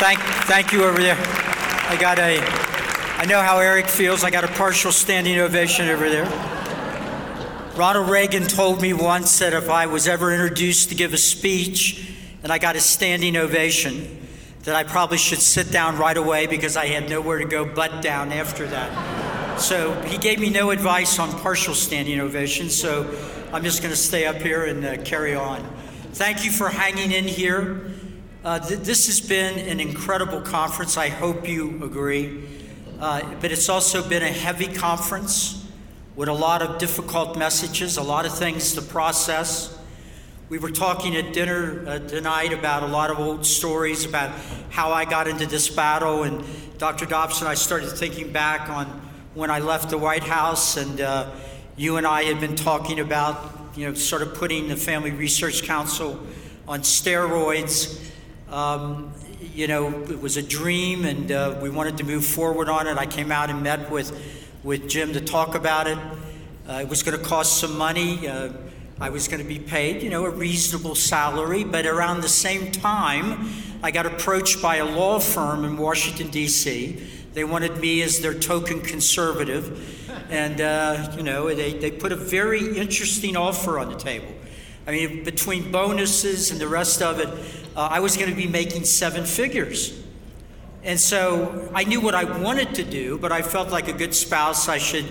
Thank, thank you over there. I got a, I know how Eric feels. I got a partial standing ovation over there. Ronald Reagan told me once that if I was ever introduced to give a speech and I got a standing ovation, that I probably should sit down right away because I had nowhere to go but down after that. So he gave me no advice on partial standing ovation, so I'm just going to stay up here and uh, carry on. Thank you for hanging in here. Uh, th- this has been an incredible conference. I hope you agree. Uh, but it's also been a heavy conference with a lot of difficult messages, a lot of things to process. We were talking at dinner uh, tonight about a lot of old stories about how I got into this battle. And Dr. Dobson, I started thinking back on when I left the White House, and uh, you and I had been talking about, you know, sort of putting the Family Research Council on steroids. Um, you know, it was a dream, and uh, we wanted to move forward on it. I came out and met with, with Jim to talk about it. Uh, it was going to cost some money. Uh, I was going to be paid, you know, a reasonable salary, but around the same time, I got approached by a law firm in Washington, D.C. They wanted me as their token conservative, and, uh, you know, they, they put a very interesting offer on the table. I mean, between bonuses and the rest of it, uh, I was going to be making seven figures. And so I knew what I wanted to do, but I felt like a good spouse, I should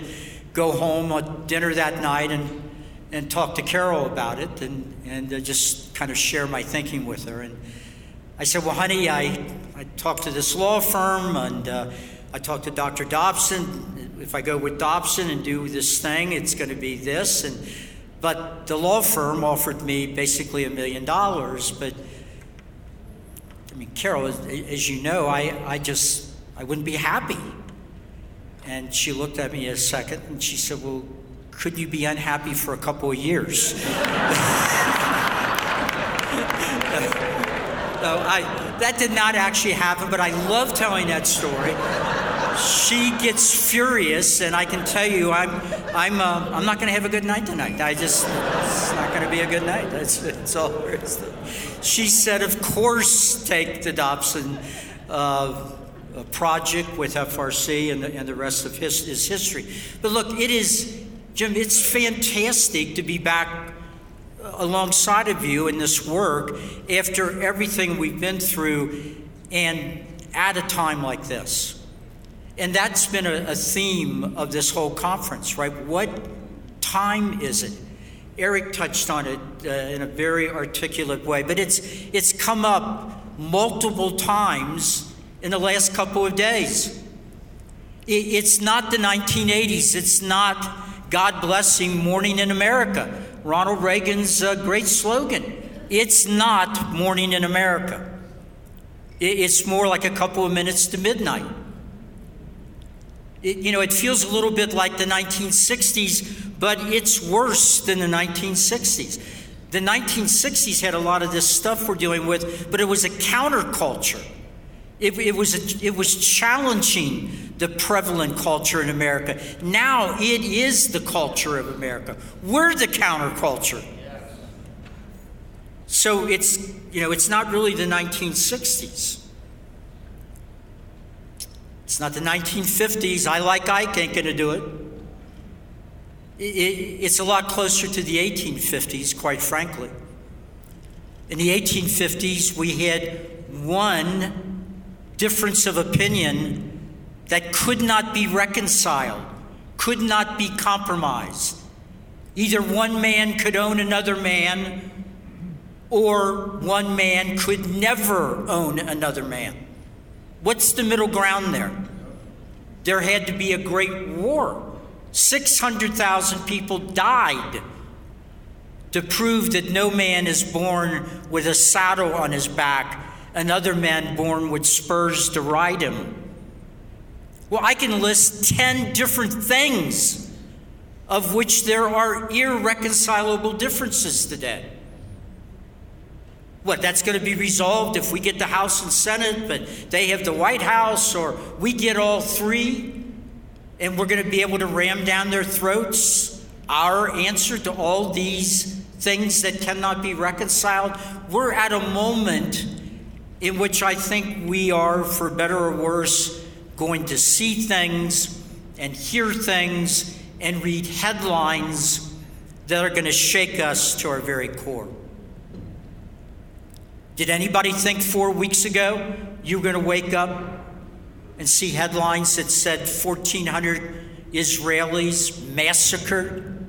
go home at dinner that night and, and talk to Carol about it and, and uh, just kind of share my thinking with her. And I said, Well, honey, I, I talked to this law firm and uh, I talked to Dr. Dobson. If I go with Dobson and do this thing, it's going to be this. And, but the law firm offered me basically a million dollars, but I mean, Carol, as, as you know, I, I just, I wouldn't be happy. And she looked at me a second and she said, Well, could you be unhappy for a couple of years? no, I, that did not actually happen, but I love telling that story. She gets furious, and I can tell you, I'm, I'm, uh, I'm not going to have a good night tonight. I just, it's not going to be a good night. That's, that's all there is. To she said, of course, take the Dobson uh, project with FRC and the, and the rest of his, his history. But look, it is, Jim, it's fantastic to be back alongside of you in this work after everything we've been through and at a time like this. And that's been a, a theme of this whole conference, right? What time is it? Eric touched on it uh, in a very articulate way, but it's, it's come up multiple times in the last couple of days. It, it's not the 1980s, it's not God blessing morning in America, Ronald Reagan's uh, great slogan. It's not morning in America. It, it's more like a couple of minutes to midnight. It, you know, it feels a little bit like the 1960s, but it's worse than the 1960s. The 1960s had a lot of this stuff we're dealing with, but it was a counterculture. It, it, was a, it was challenging the prevalent culture in America. Now it is the culture of America. We're the counterculture. So it's, you know, it's not really the 1960s. It's not the 1950s. I like Ike ain't going to do it. it. It's a lot closer to the 1850s, quite frankly. In the 1850s, we had one difference of opinion that could not be reconciled, could not be compromised. Either one man could own another man, or one man could never own another man. What's the middle ground there? There had to be a great war. 600,000 people died to prove that no man is born with a saddle on his back, another man born with spurs to ride him. Well, I can list 10 different things of which there are irreconcilable differences today. What, that's going to be resolved if we get the House and Senate, but they have the White House, or we get all three, and we're going to be able to ram down their throats our answer to all these things that cannot be reconciled? We're at a moment in which I think we are, for better or worse, going to see things and hear things and read headlines that are going to shake us to our very core. Did anybody think four weeks ago you were going to wake up and see headlines that said 1,400 Israelis massacred?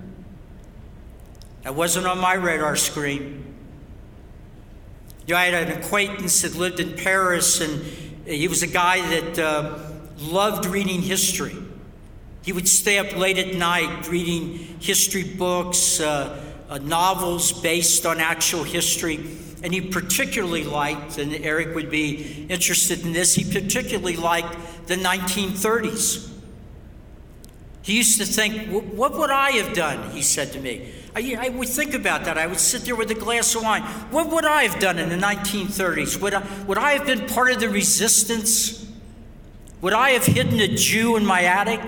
That wasn't on my radar screen. You know, I had an acquaintance that lived in Paris, and he was a guy that uh, loved reading history. He would stay up late at night reading history books, uh, uh, novels based on actual history. And he particularly liked, and Eric would be interested in this, he particularly liked the 1930s. He used to think, What would I have done? He said to me. I, I, would think about that. I would sit there with a glass of wine. What would I have done in the 1930s? Would I, would I have been part of the resistance? Would I have hidden a Jew in my attic?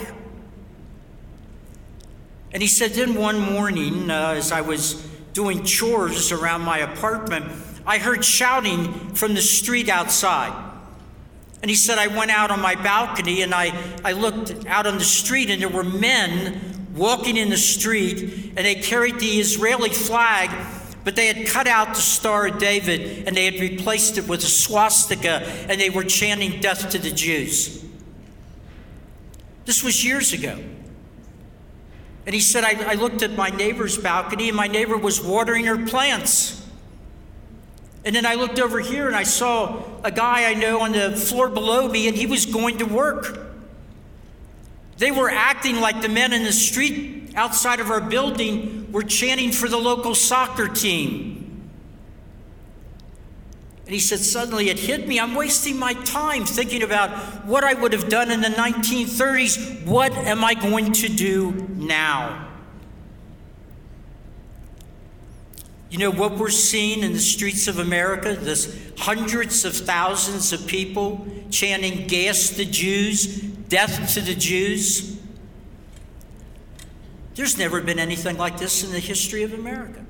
And he said, then one morning, uh, as I was doing chores around my apartment, I heard shouting from the street outside. And he said, I went out on my balcony and I, I looked out on the street, and there were men walking in the street, and they carried the Israeli flag, but they had cut out the Star of David and they had replaced it with a swastika, and they were chanting death to the Jews. This was years ago. And he said, I, I, looked at my neighbor's balcony, and my neighbor was watering her plants. And then I looked over here and I saw a guy I know on the floor below me, and he was going to work. They were acting like the men in the street outside of our building were chanting for the local soccer team. And he said, Suddenly it hit me. I'm wasting my time thinking about what I would have done in the 1930s. What am I going to do now? You know what we're seeing in the streets of America? There's hundreds of thousands of people chanting, Gas the Jews, death to the Jews. There's never been anything like this in the history of America.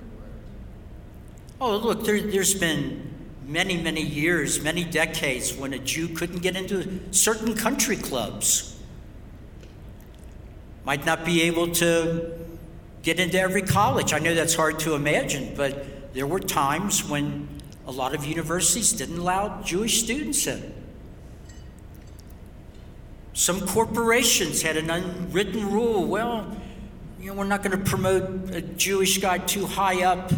Oh, look, there, has been many, many years, many decades, when a Jew couldn't get into certain country clubs. Might not be able to get into every college. I know that's hard to imagine, but there were times when a lot of universities didn't allow Jewish students in. Some corporations had an unwritten rule well, you know, we're not going to promote a Jewish guy too high up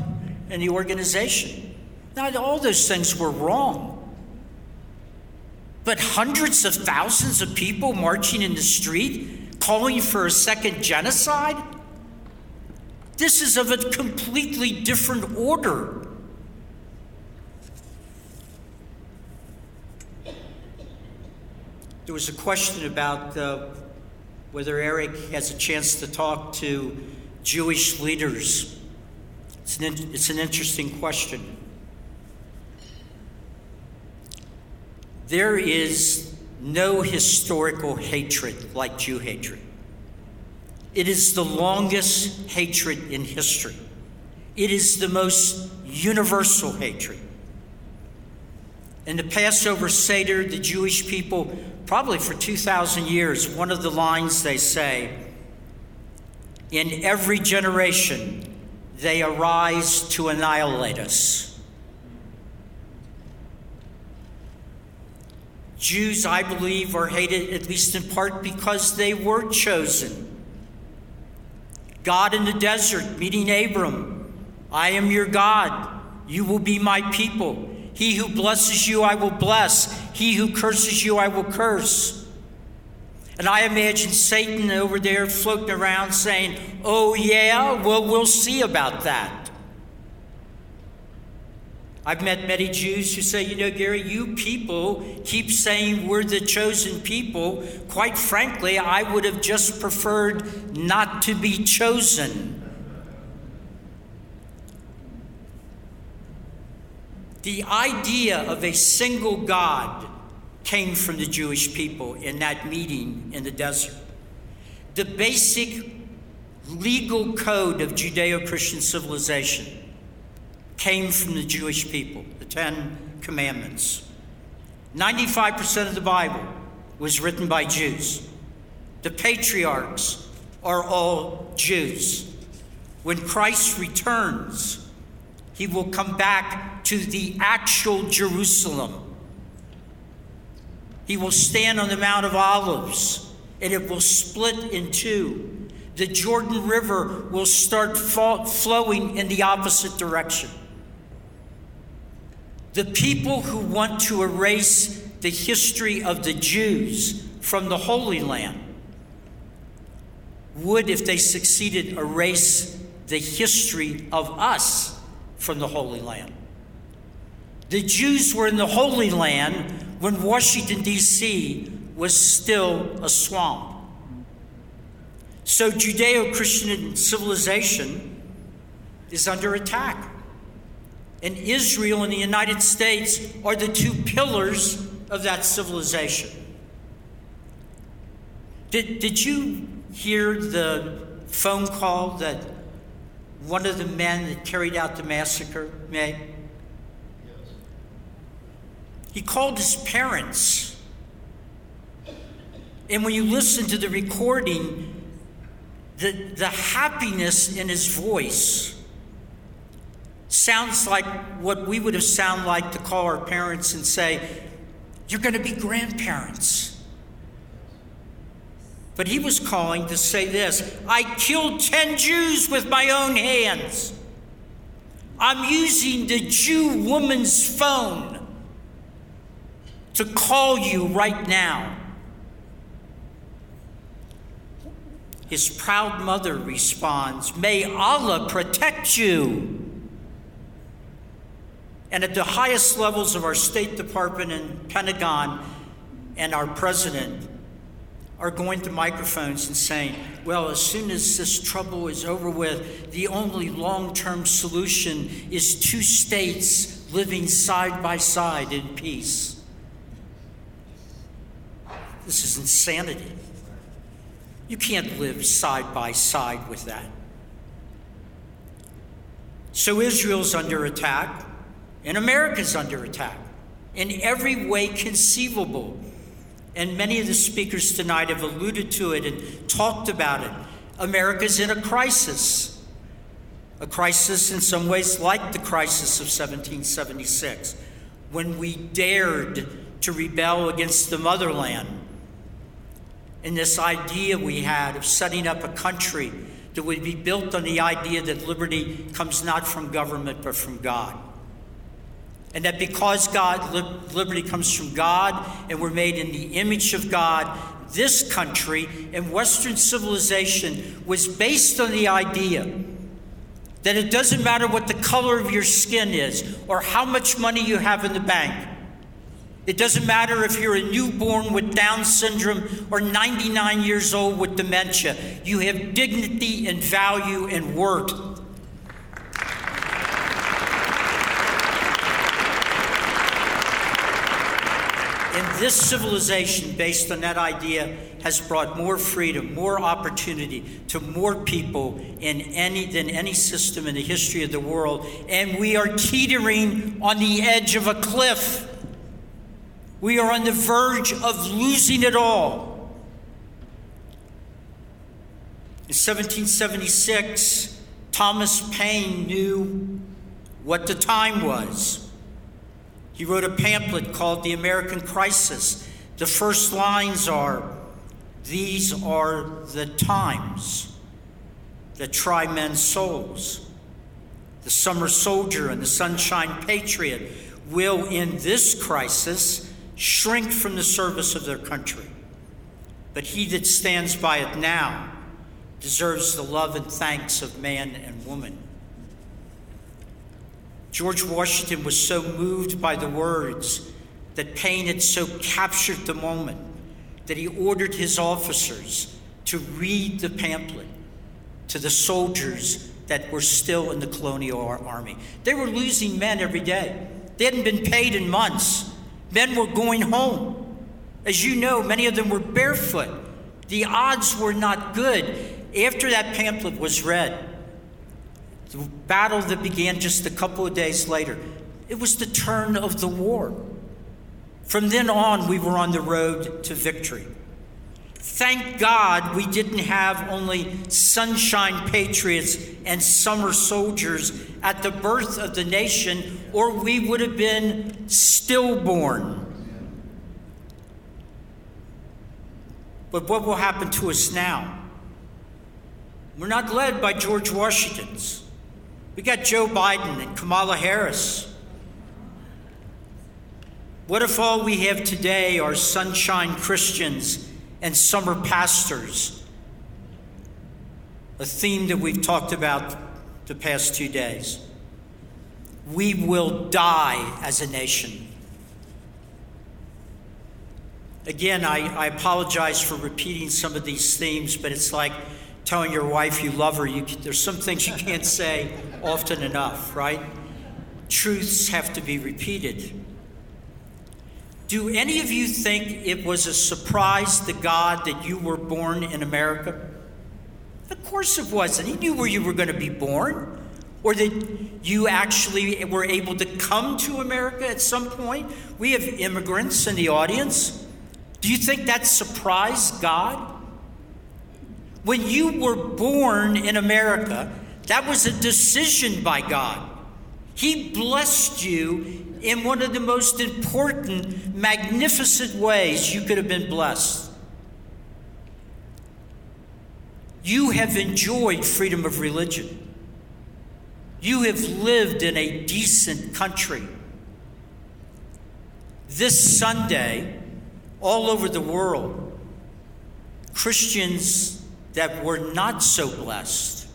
in the organization. Not all those things were wrong. But hundreds of thousands of people marching in the street, calling for a second genocide? This is of a completely different order. There was a question about uh, whether Eric has a chance to talk to Jewish leaders. It's an, it's an interesting question. There is no historical hatred like Jew hatred. It is the longest hatred in history. It is the most universal hatred. In the Passover Seder, the Jewish people, probably for 2,000 years, one of the lines they say, in every generation, they arise to annihilate us. Jews, I believe, are hated at least in part because they were chosen. God in the desert meeting Abram, I am your God, you will be my people. He who blesses you, I will bless. He who curses you, I will curse. And I imagine Satan over there floating around saying, Oh, yeah, well, we'll see about that. I've met many Jews who say, you know, Gary, you people keep saying we're the chosen people. Quite frankly, I would have just preferred not to be chosen. The idea of a single God came from the Jewish people in that meeting in the desert. The basic legal code of Judeo Christian civilization came from the Jewish people, the Ten Commandments. 95% of the Bible was written by Jews. The patriarchs are all Jews. When Christ returns, he will come back to the actual Jerusalem. He will stand on the Mount of Olives and it will split in two. The Jordan River will start flowing in the opposite direction. The people who want to erase the history of the Jews from the Holy Land would, if they succeeded, erase the history of us from the Holy Land. The Jews were in the Holy Land when Washington, D.C. was still a swamp. So Judeo Christian civilization is under attack. And Israel and the United States are the two pillars of that civilization. Did, did you hear the phone call that one of the men that carried out the massacre made? He called his parents. And when you listen to the recording, the, the happiness in his voice sounds like what we would have sounded like to call our parents and say, You're going to be grandparents. But he was calling to say this I killed 10 Jews with my own hands. I'm using the Jew woman's phone to call you right now. His proud mother responds, May Allah protect you. And at the highest levels of our State Department and Pentagon and our president, are going to microphones and saying, well, as soon as this trouble is over with, the only long term solution is two states living side by side in peace. This is insanity. You can't live side by side with that. So Israel's under attack, and America's under attack in every way conceivable. And many of the speakers tonight have alluded to it and talked about it. America's in a crisis. A crisis in some ways like the crisis of 1776, when we dared to rebel against the motherland. And this idea we had of setting up a country that would be built on the idea that liberty comes not from government but from God. And that because God, liberty comes from God, and we're made in the image of God, this country and Western civilization was based on the idea that it doesn't matter what the color of your skin is or how much money you have in the bank. It doesn't matter if you're a newborn with Down syndrome or 99 years old with dementia. You have dignity and value and worth. This civilization, based on that idea, has brought more freedom, more opportunity to more people in any, than any system in the history of the world. And we are teetering on the edge of a cliff. We are on the verge of losing it all. In 1776, Thomas Paine knew what the time was. He wrote a pamphlet called The American Crisis. The first lines are These are the times that try men's souls. The summer soldier and the sunshine patriot will, in this crisis, shrink from the service of their country. But he that stands by it now deserves the love and thanks of man and woman. George Washington was so moved by the words that Paine had so captured the moment that he ordered his officers to read the pamphlet to the soldiers that were still in the colonial army. They were losing men every day. They hadn't been paid in months. Men were going home. As you know, many of them were barefoot. The odds were not good. After that pamphlet was read, the battle that began just a couple of days later. It was the turn of the war. From then on, we were on the road to victory. Thank God we didn't have only sunshine patriots and summer soldiers at the birth of the nation, or we would have been stillborn. But what will happen to us now? We're not led by George Washington's. We got Joe Biden and Kamala Harris. What if all we have today are sunshine Christians and summer pastors? A theme that we've talked about the past two days. We will die as a nation. Again, I, I apologize for repeating some of these themes, but it's like telling your wife you love her. You, there's some things you can't say often enough, right? Truths have to be repeated. Do any of you think it was a surprise to God that you were born in America? Of course it wasn't. He knew where you were going to be born, or that you actually were able to come to America at some point. We have immigrants in the audience. Do you think that surprised God? When you were born in America, that was a decision by God. He blessed you in one of the most important, magnificent ways you could have been blessed. You have enjoyed freedom of religion. You have lived in a decent country. This Sunday, all over the world, Christians that were not so blessed,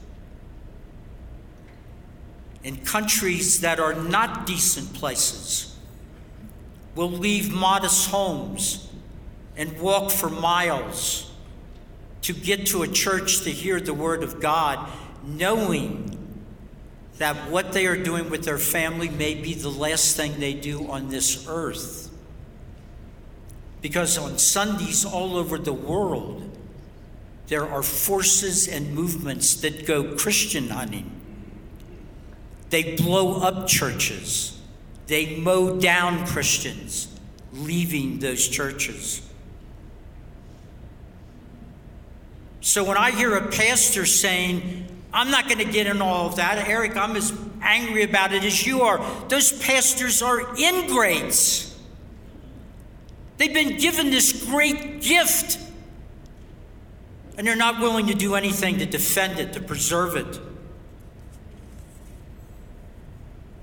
in countries that are not decent places, will leave modest homes and walk for miles to get to a church to hear the Word of God, knowing that what they are doing with their family may be the last thing they do on this earth. Because on Sundays all over the world, there are forces and movements that go Christian hunting. They blow up churches, they mow down Christians, leaving those churches. So when I hear a pastor saying, I'm not going to get in all of that, Eric, I'm as angry about it as you are. Those pastors are ingrates. They've been given this great gift and they're not willing to do anything to defend it, to preserve it.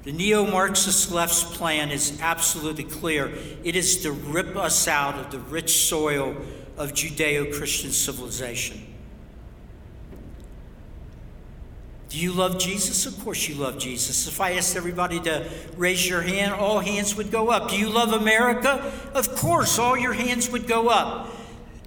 The neo Marxist left's plan is absolutely clear. It is to rip us out of the rich soil of Judeo Christian civilization. Do you love Jesus? Of course, you love Jesus. If I asked everybody to raise your hand, all hands would go up. Do you love America? Of course, all your hands would go up.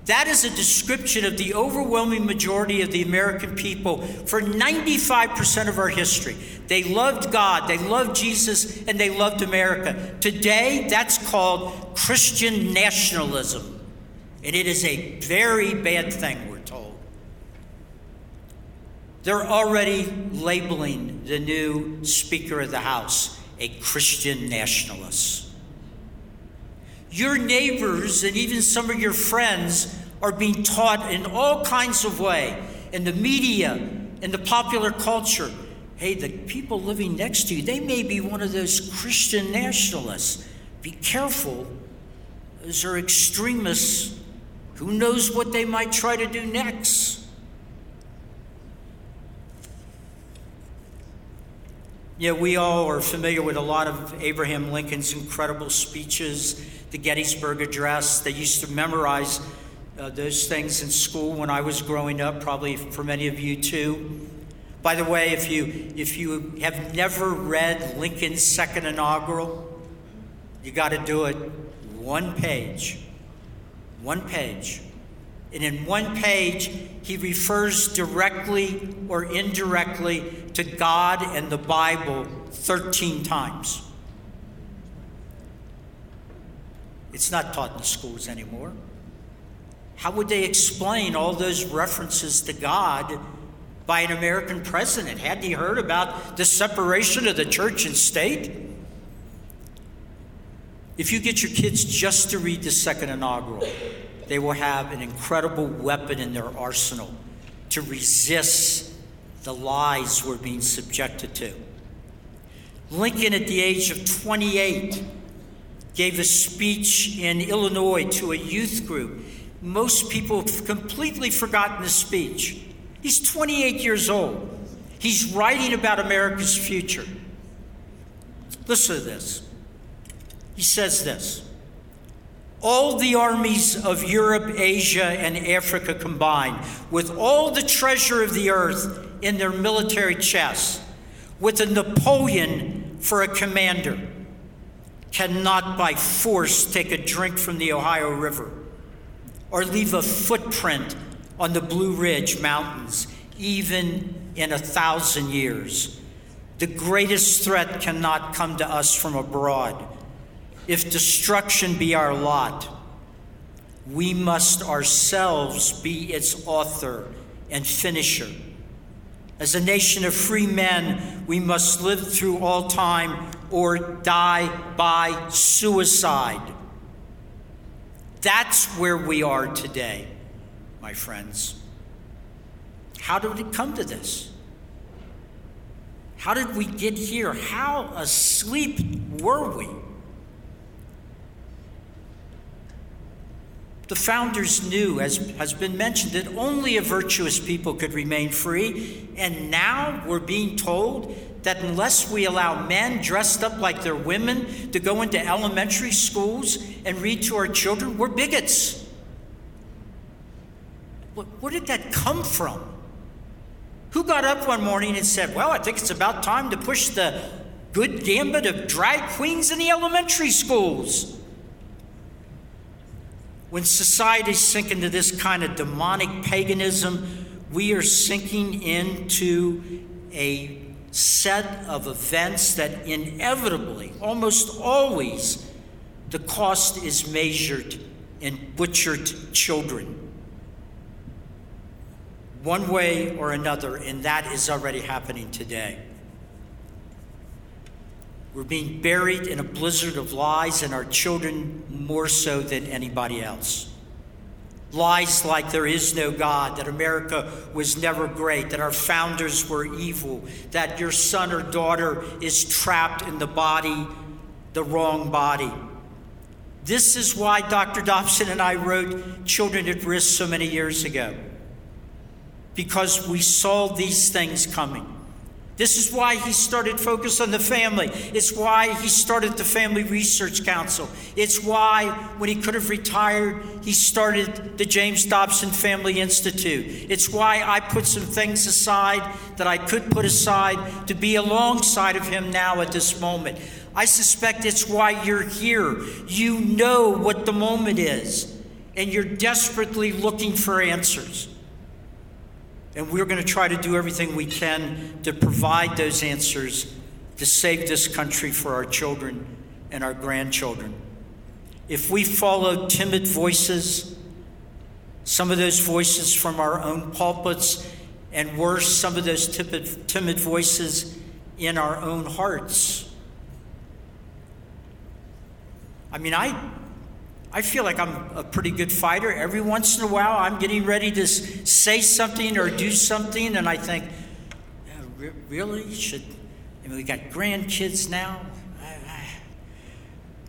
That is a description of the overwhelming majority of the American people for 95% of our history. They loved God, they loved Jesus, and they loved America. Today, that's called Christian nationalism. And it is a very bad thing, we're told. They're already labeling the new Speaker of the House a Christian nationalist. Your neighbors and even some of your friends are being taught in all kinds of way in the media, in the popular culture. Hey, the people living next to you, they may be one of those Christian nationalists. Be careful. Those are extremists. Who knows what they might try to do next? Yeah, we all are familiar with a lot of Abraham Lincoln's incredible speeches, the Gettysburg Address. They used to memorize uh, those things in school when I was growing up, probably for many of you too. By the way, if you, if you have never read Lincoln's second inaugural, you got to do it one page. One page. And in one page, he refers directly or indirectly to God and the Bible 13 times. It's not taught in schools anymore. How would they explain all those references to God by an American president? Hadn't he heard about the separation of the church and state? If you get your kids just to read the second inaugural, they will have an incredible weapon in their arsenal to resist the lies we're being subjected to. Lincoln, at the age of 28, gave a speech in Illinois to a youth group. Most people have completely forgotten the speech. He's 28 years old. He's writing about America's future. Listen to this. He says this All the armies of Europe, Asia, and Africa combined, with all the treasure of the earth in their military chests, with a Napoleon for a commander, cannot by force take a drink from the Ohio River or leave a footprint on the Blue Ridge Mountains, even in a thousand years. The greatest threat cannot come to us from abroad. If destruction be our lot, we must ourselves be its author and finisher. As a nation of free men, we must live through all time or die by suicide. That's where we are today, my friends. How did it come to this? How did we get here? How asleep were we? The founders knew, as has been mentioned, that only a virtuous people could remain free. And now we're being told that unless we allow men dressed up like they're women to go into elementary schools and read to our children, we're bigots. Where did that come from? Who got up one morning and said, Well, I think it's about time to push the good gambit of drag queens in the elementary schools? When societies sink into this kind of demonic paganism, we are sinking into a set of events that inevitably, almost always, the cost is measured in butchered children. One way or another, and that is already happening today. We're being buried in a blizzard of lies, and our children more so than anybody else. Lies like there is no God, that America was never great, that our founders were evil, that your son or daughter is trapped in the body, the wrong body. This is why Dr. Dobson and I wrote Children at Risk so many years ago, because we saw these things coming. This is why he started Focus on the Family. It's why he started the Family Research Council. It's why, when he could have retired, he started the James Dobson Family Institute. It's why I put some things aside that I could put aside to be alongside of him now at this moment. I suspect it's why you're here. You know what the moment is, and you're desperately looking for answers. And we're going to try to do everything we can to provide those answers to save this country for our children and our grandchildren. If we follow timid voices, some of those voices from our own pulpits, and worse, some of those timid, timid voices in our own hearts. I mean, I I feel like I'm a pretty good fighter. Every once in a while, I'm getting ready to say something or do something, and I think, yeah, really? Should I mean, we got grandkids now?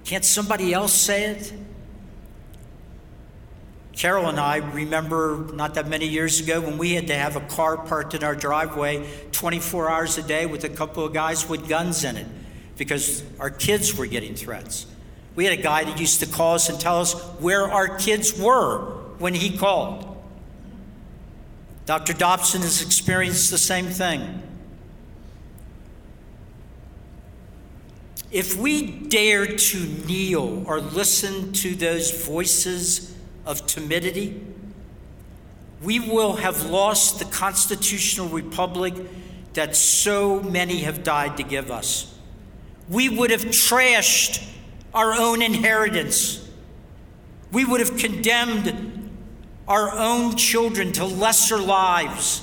Can't somebody else say it? Carol and I remember not that many years ago when we had to have a car parked in our driveway 24 hours a day with a couple of guys with guns in it because our kids were getting threats. We had a guy that used to call us and tell us where our kids were when he called. Dr. Dobson has experienced the same thing. If we dare to kneel or listen to those voices of timidity, we will have lost the constitutional republic that so many have died to give us. We would have trashed our own inheritance. We would have condemned our own children to lesser lives.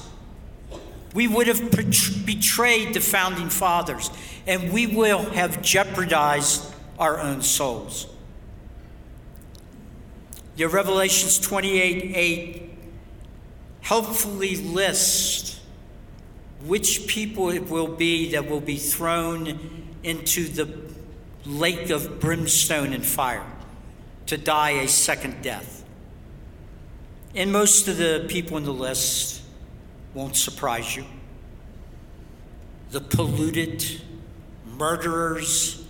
We would have betrayed the founding fathers, and we will have jeopardized our own souls. Your Revelations 28 8 helpfully lists which people it will be that will be thrown into the lake of brimstone and fire to die a second death. And most of the people in the list won't surprise you. The polluted, murderers,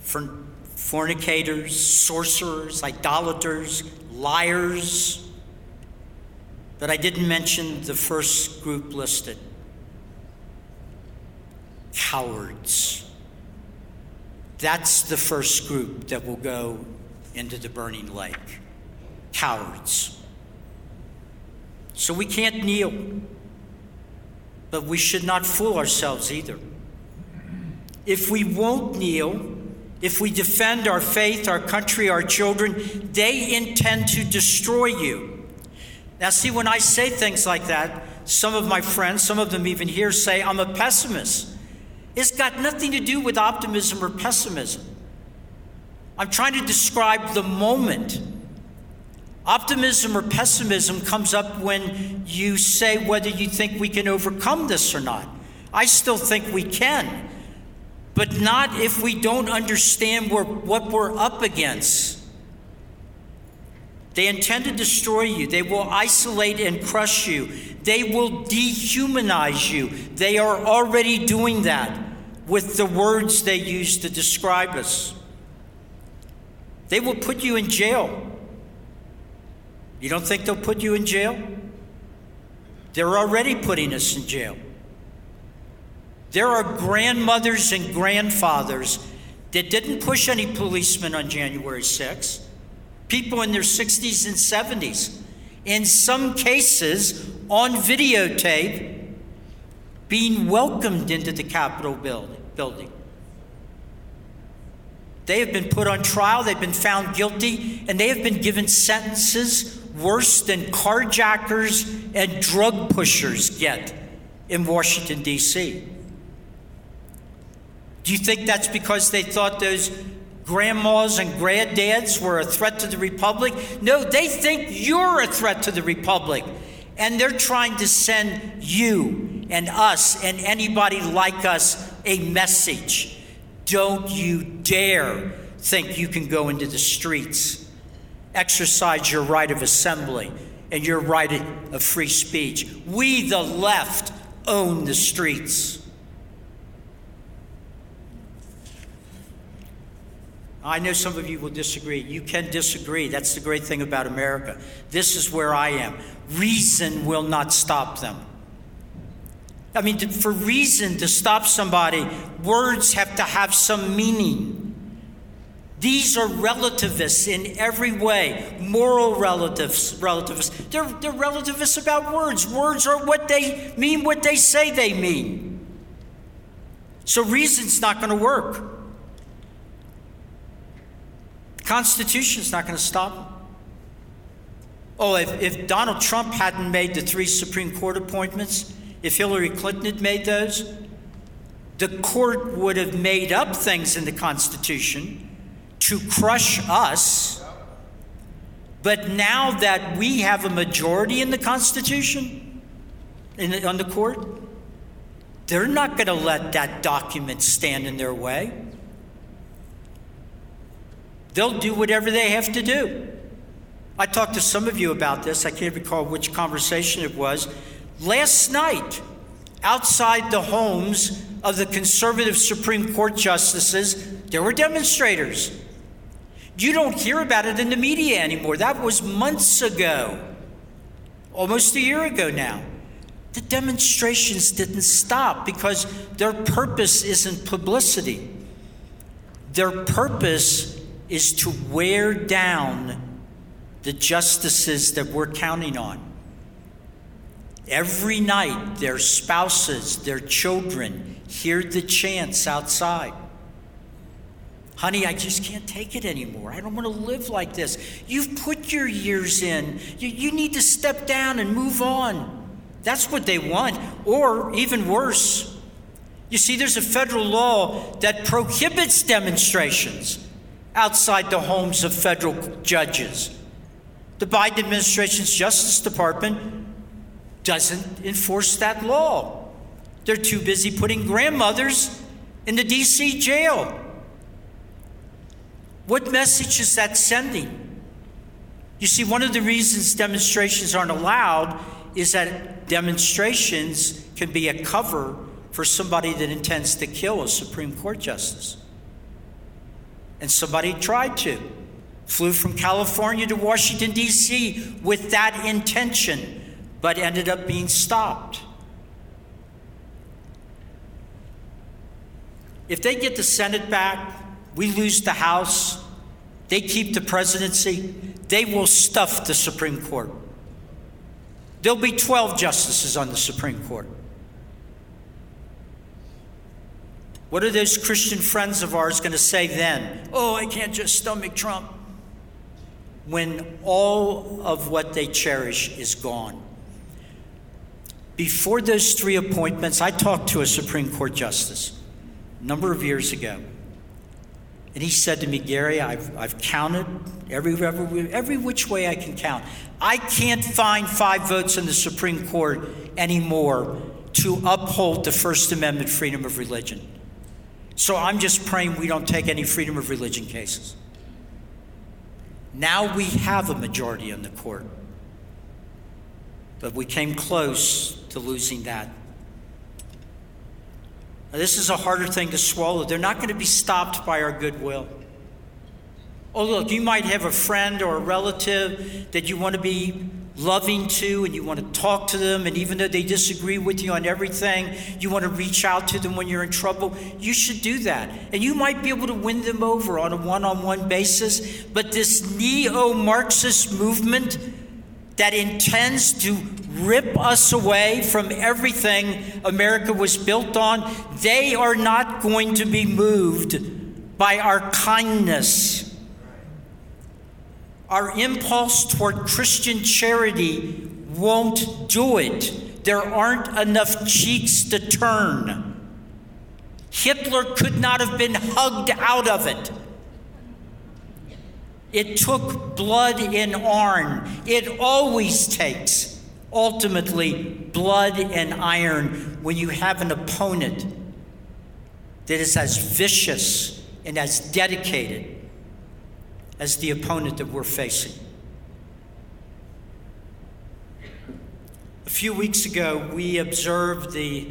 fornicators, sorcerers, idolaters, liars. But I didn't mention the first group listed cowards. That's the first group that will go into the burning lake. Cowards. So we can't kneel, but we should not fool ourselves either. If we won't kneel, if we defend our faith, our country, our children, they intend to destroy you. Now, see, when I say things like that, some of my friends, some of them even here, say I'm a pessimist. It's got nothing to do with optimism or pessimism. I'm trying to describe the moment. Optimism or pessimism comes up when you say whether you think we can overcome this or not. I still think we can, but not if we don't understand what we're up against. They intend to destroy you. They will isolate and crush you. They will dehumanize you. They are already doing that with the words they use to describe us. They will put you in jail. You don't think they'll put you in jail? They're already putting us in jail. There are grandmothers and grandfathers that didn't push any policemen on January 6th, people in their 60s and 70s. In some cases, on videotape, being welcomed into the Capitol building. They have been put on trial, they've been found guilty, and they have been given sentences worse than carjackers and drug pushers get in Washington, D.C. Do you think that's because they thought those grandmas and granddads were a threat to the Republic? No, they think you're a threat to the Republic. And they're trying to send you and us and anybody like us a message don't you dare think you can go into the streets, exercise your right of assembly and your right of free speech. We, the left, own the streets. Oh, I know some of you will disagree. You can disagree. That's the great thing about America. This is where I am. Reason will not stop them. I mean, for reason to stop somebody, words have to have some meaning. These are relativists in every way, moral relatives, relativists. They're, they're relativists about words. Words are what they mean, what they say they mean. So reason's not going to work. Constitution's not going to stop them. Oh, if, if Donald Trump hadn't made the three Supreme Court appointments, if Hillary Clinton had made those, the court would have made up things in the Constitution to crush us. But now that we have a majority in the Constitution, in the, on the court, they're not going to let that document stand in their way. They'll do whatever they have to do. I talked to some of you about this. I can't recall which conversation it was. Last night, outside the homes of the conservative Supreme Court justices, there were demonstrators. You don't hear about it in the media anymore. That was months ago, almost a year ago now. The demonstrations didn't stop because their purpose isn't publicity. Their purpose is to wear down the justices that we're counting on. Every night, their spouses, their children hear the chants outside. Honey, I just can't take it anymore. I don't want to live like this. You've put your years in. You, you need to step down and move on. That's what they want. Or even worse, you see, there's a federal law that prohibits demonstrations outside the homes of federal judges. The Biden administration's Justice Department doesn't enforce that law. They're too busy putting grandmothers in the DC jail. What message is that sending? You see, one of the reasons demonstrations aren't allowed is that demonstrations can be a cover for somebody that intends to kill a Supreme Court justice. And somebody tried to. Flew from California to Washington, D.C. with that intention, but ended up being stopped. If they get the Senate back, we lose the House, they keep the presidency, they will stuff the Supreme Court. There'll be 12 justices on the Supreme Court. What are those Christian friends of ours going to say then? Oh, I can't just stomach Trump. When all of what they cherish is gone. Before those three appointments, I talked to a Supreme Court justice a number of years ago. And he said to me, Gary, I've, I've counted every, every, every which way I can count. I can't find five votes in the Supreme Court anymore to uphold the First Amendment freedom of religion. So I'm just praying we don't take any freedom of religion cases. Now we have a majority in the court. But we came close to losing that. Now, this is a harder thing to swallow. They're not going to be stopped by our goodwill. Oh, look, you might have a friend or a relative that you want to be loving to and you want to talk to them, and even though they disagree with you on everything, you want to reach out to them when you're in trouble, you should do that. And you might be able to win them over on a one on one basis, but this neo Marxist movement that intends to rip us away from everything America was built on, they are not going to be moved by our kindness our impulse toward Christian charity won't do it. There aren't enough cheeks to turn. Hitler could not have been hugged out of it. It took blood and iron. It always takes, ultimately, blood and iron when you have an opponent that is as vicious and as dedicated as the opponent that we're facing. A few weeks ago, we observed the,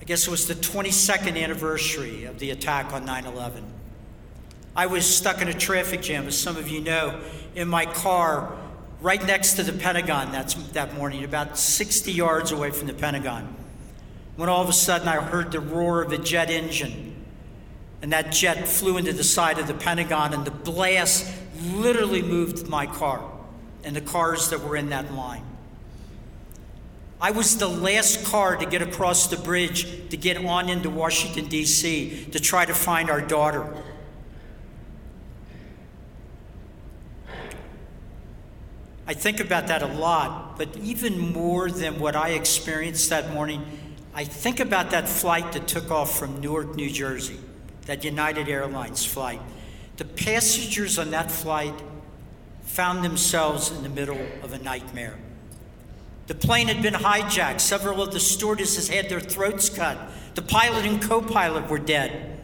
I guess it was the 22nd anniversary of the attack on 9 11. I was stuck in a traffic jam, as some of you know, in my car right next to the Pentagon that's, that morning, about 60 yards away from the Pentagon. When all of a sudden I heard the roar of a jet engine and that jet flew into the side of the Pentagon, and the blast literally moved my car and the cars that were in that line. I was the last car to get across the bridge to get on into Washington, D.C., to try to find our daughter. I think about that a lot, but even more than what I experienced that morning, I think about that flight that took off from Newark, New Jersey that United Airlines flight. The passengers on that flight found themselves in the middle of a nightmare. The plane had been hijacked. Several of the stewardesses had their throats cut. The pilot and co pilot were dead.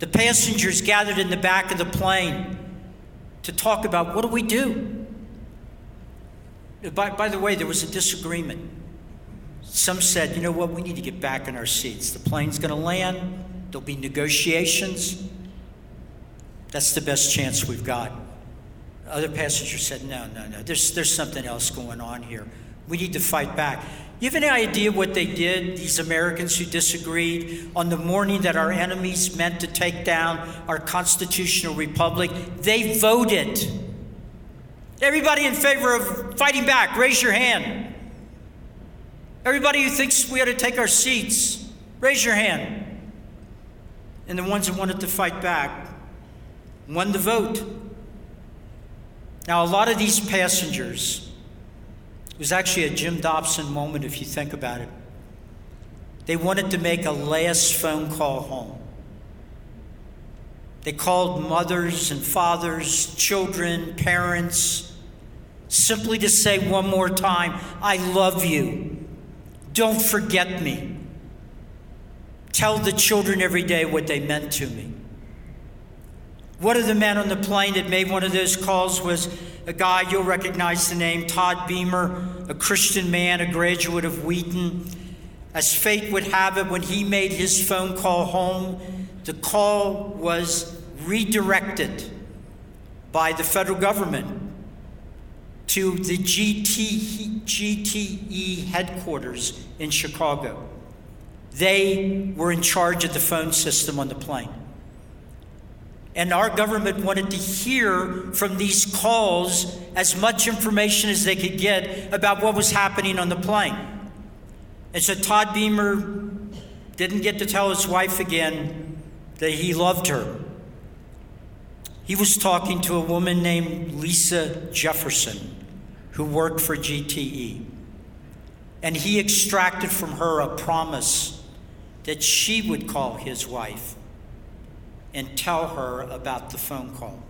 The passengers gathered in the back of the plane to talk about what do we do? By, by the way, there was a disagreement. Some said, you know what, we need to get back in our seats. The plane's going to land. There'll be negotiations. That's the best chance we've got. Other passengers said, no, no, no, there's, there's something else going on here. We need to fight back. You have any idea what they did, these Americans who disagreed, on the morning that our enemies meant to take down our constitutional republic? They voted. Everybody in favor of fighting back, raise your hand. Everybody who thinks we ought to take our seats, raise your hand and the ones that wanted to fight back won the vote. Now, a lot of these passengers, it was actually a Jim Dobson moment if you think about it. They wanted to make a last phone call home. They called mothers and fathers, children, parents, simply to say one more time, I love you. Don't forget me. Tell the children every day what they meant to me. One of the men on the plane that made one of those calls was a guy, you'll recognize the name, Todd Beamer, a Christian man, a graduate of Wheaton. As fate would have it, when he made his phone call home, the call was redirected by the federal government to the GT, GTE headquarters in Chicago. They were in charge of the phone system on the plane. And our government wanted to hear from these calls as much information as they could get about what was happening on the plane. And so Todd Beamer didn't get to tell his wife again that he loved her. He was talking to a woman named Lisa Jefferson who worked for GTE. And he extracted from her a promise that she would call his wife and tell her about the phone call.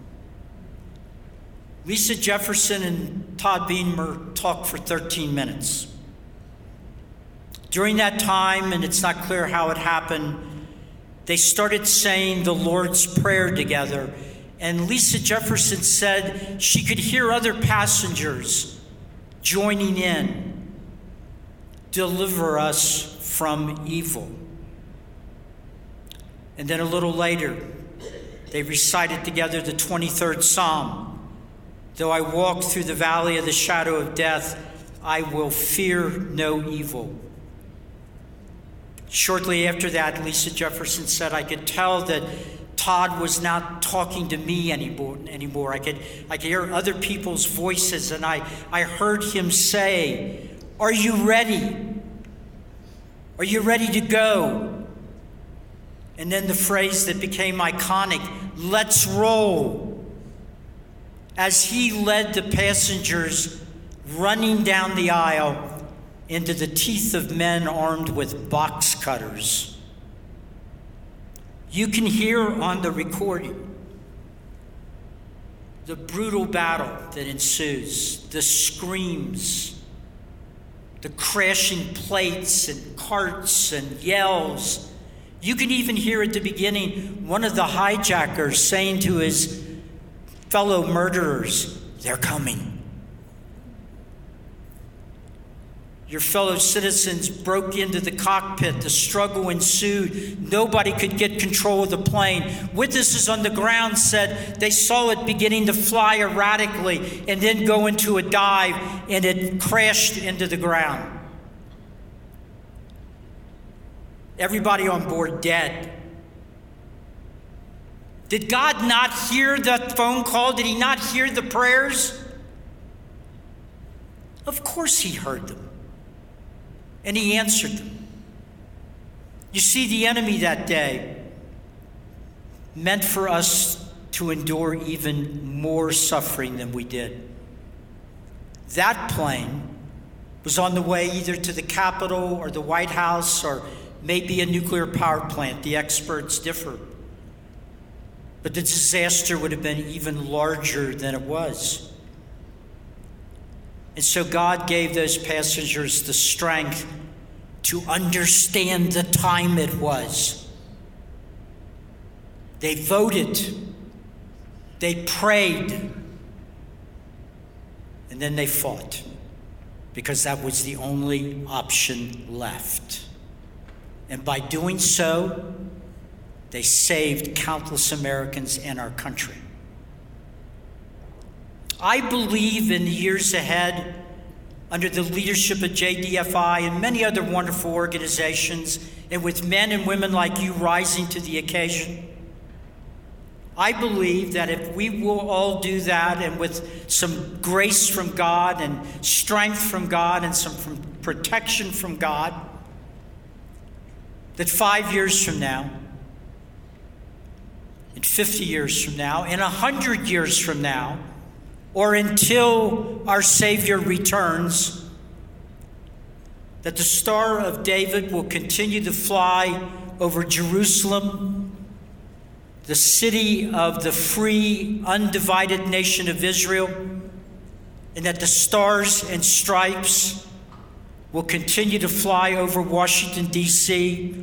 Lisa Jefferson and Todd Beamer talked for 13 minutes. During that time, and it's not clear how it happened, they started saying the Lord's Prayer together. And Lisa Jefferson said she could hear other passengers joining in. Deliver us from evil. And then a little later, they recited together the 23rd Psalm. Though I walk through the valley of the shadow of death, I will fear no evil. Shortly after that, Lisa Jefferson said, I could tell that Todd was not talking to me anymore. anymore. I, could, I could hear other people's voices, and I, I heard him say, Are you ready? Are you ready to go? And then the phrase that became iconic let's roll. As he led the passengers running down the aisle into the teeth of men armed with box cutters. You can hear on the recording the brutal battle that ensues, the screams, the crashing plates and carts and yells you can even hear at the beginning one of the hijackers saying to his fellow murderers, They're coming. Your fellow citizens broke into the cockpit. The struggle ensued. Nobody could get control of the plane. Witnesses on the ground said they saw it beginning to fly erratically and then go into a dive, and it crashed into the ground. Everybody on board dead. Did God not hear the phone call? Did He not hear the prayers? Of course, He heard them. And He answered them. You see, the enemy that day meant for us to endure even more suffering than we did. That plane was on the way either to the Capitol or the White House or maybe a nuclear power plant. The experts differ. But the disaster would have been even larger than it was. And so God gave those passengers the strength to understand the time it was. They voted, they prayed, and then they fought because that was the only option left. And by doing so, they saved countless Americans and our country. I believe in the years ahead, under the leadership of JDFI and many other wonderful organizations, and with men and women like you rising to the occasion, I believe that if we will all do that and with some grace from God and strength from God and some protection from God, that five years from now, in 50 years from now, in 100 years from now, or until our Savior returns, that the Star of David will continue to fly over Jerusalem, the city of the free, undivided nation of Israel, and that the stars and stripes will continue to fly over Washington, D.C.,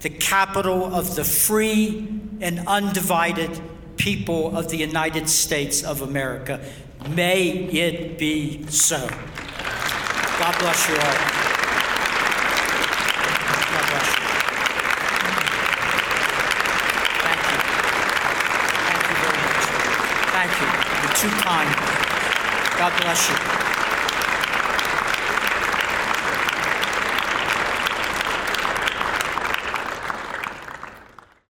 the capital of the free and undivided people of the United States of America. May it be so. God bless you all. God bless you. Thank you. Thank you very much. Thank you. You're too kind. God bless you.